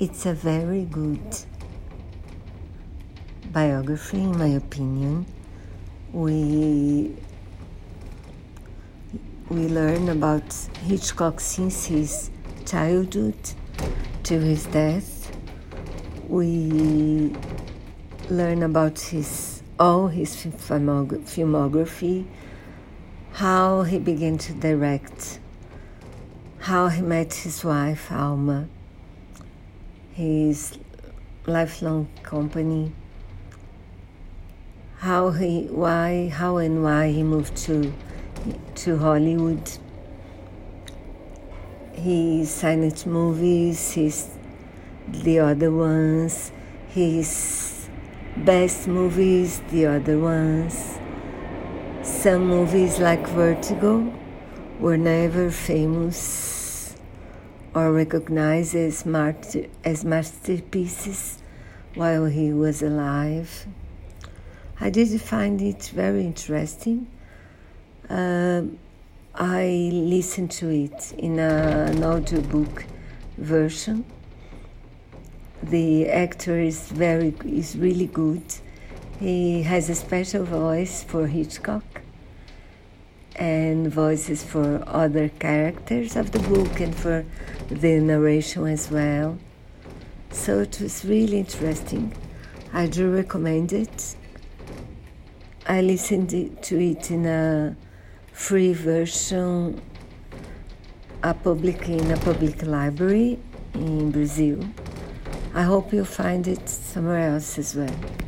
It's a very good biography, in my opinion. We we learn about Hitchcock since his childhood to his death. We learn about his all his filmography, how he began to direct, how he met his wife Alma his lifelong company, how he, why, how and why he moved to to Hollywood. His silent movies, his the other ones, his best movies, the other ones. Some movies like Vertigo were never famous or recognized as, master, as masterpieces while he was alive. I did find it very interesting. Uh, I listened to it in a, an audiobook version. The actor is very is really good. He has a special voice for Hitchcock and voices for other characters of the book and for the narration as well. So it was really interesting. I do recommend it. I listened to it in a free version a public in a public library in Brazil. I hope you'll find it somewhere else as well.